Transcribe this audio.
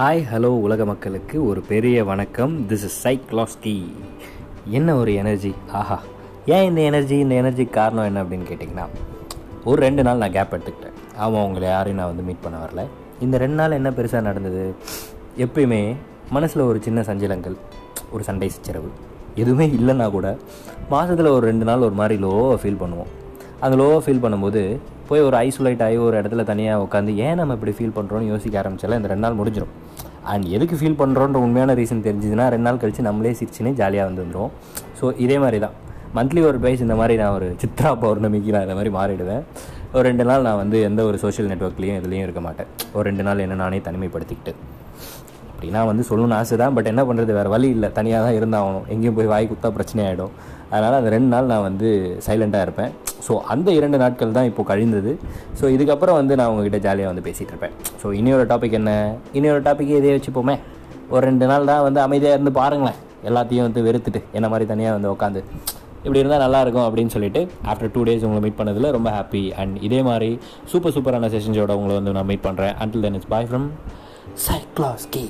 Hi hello உலக மக்களுக்கு ஒரு பெரிய வணக்கம். திஸ் இஸ் சைக்லாஸ்கி என்ன ஒரு எனர்ஜி ஆஹா. ஏன் இந்த எனர்ஜி இந்த எனர்ஜி காரணம் என்ன அப்படின்னு கேட்டிங்கன்னா ஒரு ரெண்டு நாள் நான் கேப் எடுத்துக்கிட்டேன். ஆமாம் உங்களை யாரையும் நான் வந்து மீட் பண்ண வரல. இந்த ரெண்டு நாள் என்ன பெருசாக நடந்தது? எப்பயுமே மனசில் ஒரு சின்ன சஞ்சலங்கள் ஒரு சண்டை சிச்சரவு. எதுவுமே இல்லைன்னா கூட மாதத்தில் ஒரு ரெண்டு நாள் ஒரு மாதிரி லோவாக ஃபீல் பண்ணுவோம். அந்த லோவாக ஃபீல் பண்ணும்போது போய் ஒரு ஐசோலேட் ஆகி ஒரு இடத்துல தனியாக உட்காந்து ஏன் நம்ம இப்படி ஃபீல் பண்ணுறோன்னு யோசிக்க ஆரம்பிச்சாலும் இந்த ரெண்டு நாள் முடிஞ்சிடும் அண்ட் எதுக்கு ஃபீல் பண்ணுறோன்ற உண்மையான ரீசன் தெரிஞ்சுதுன்னா ரெண்டு நாள் கழித்து நம்மளே சிரிச்சுன்னு ஜாலியாக வந்து வந்துடும் ஸோ இதே மாதிரி தான் மந்த்லி ஒரு ப்ரைஸ் இந்த மாதிரி நான் ஒரு சித்ரா பௌர்ணமிக்கு நான் இந்த மாதிரி மாறிடுவேன். ஒரு ரெண்டு நாள் நான் வந்து எந்த ஒரு சோஷியல் நெட்ஒர்க்லேயும் இதுலேயும் இருக்க மாட்டேன். ஒரு ரெண்டு நாள் என்ன நானே தனிமைப்படுத்திக்கிட்டு. அப்படின்னா வந்து சொல்லணும்னு ஆசை தான் பட் என்ன பண்ணுறது வேறு வழி இல்லை. தனியாக தான் இருந்தாகணும். எங்கேயும் போய் வாய் குத்தா பிரச்சனை ஆகிடும் அதனால் அந்த ரெண்டு நாள் நான் வந்து சைலண்ட்டாக இருப்பேன். ஸோ அந்த இரண்டு நாட்கள் தான் இப்போ கழிந்தது. ஸோ இதுக்கப்புறம் வந்து நான் உங்ககிட்ட ஜாலியாக வந்து பேசிகிட்டு இருப்பேன். ஸோ இனியொரு டாபிக் என்ன? இனியொரு டாப்பிக்கே இதே வச்சுப்போமே. ஒரு ரெண்டு நாள் தான் வந்து அமைதியாக இருந்து பாருங்களேன். எல்லாத்தையும் வந்து வெறுத்துட்டு என்ன மாதிரி தனியாக வந்து உட்காந்து இப்படி இருந்தால் நல்லாயிருக்கும் அப்படின்னு சொல்லிட்டு ஆஃப்டர் டூ டேஸ் உங்களை மீட் பண்ணதில் ரொம்ப ஹாப்பி அண்ட் இதே மாதிரி சூப்பர் சூப்பரான செஷன்ஸோட உங்களை வந்து நான் மீட் பண்ணுறேன் until then it's bye from சைக்ளாஸ்கி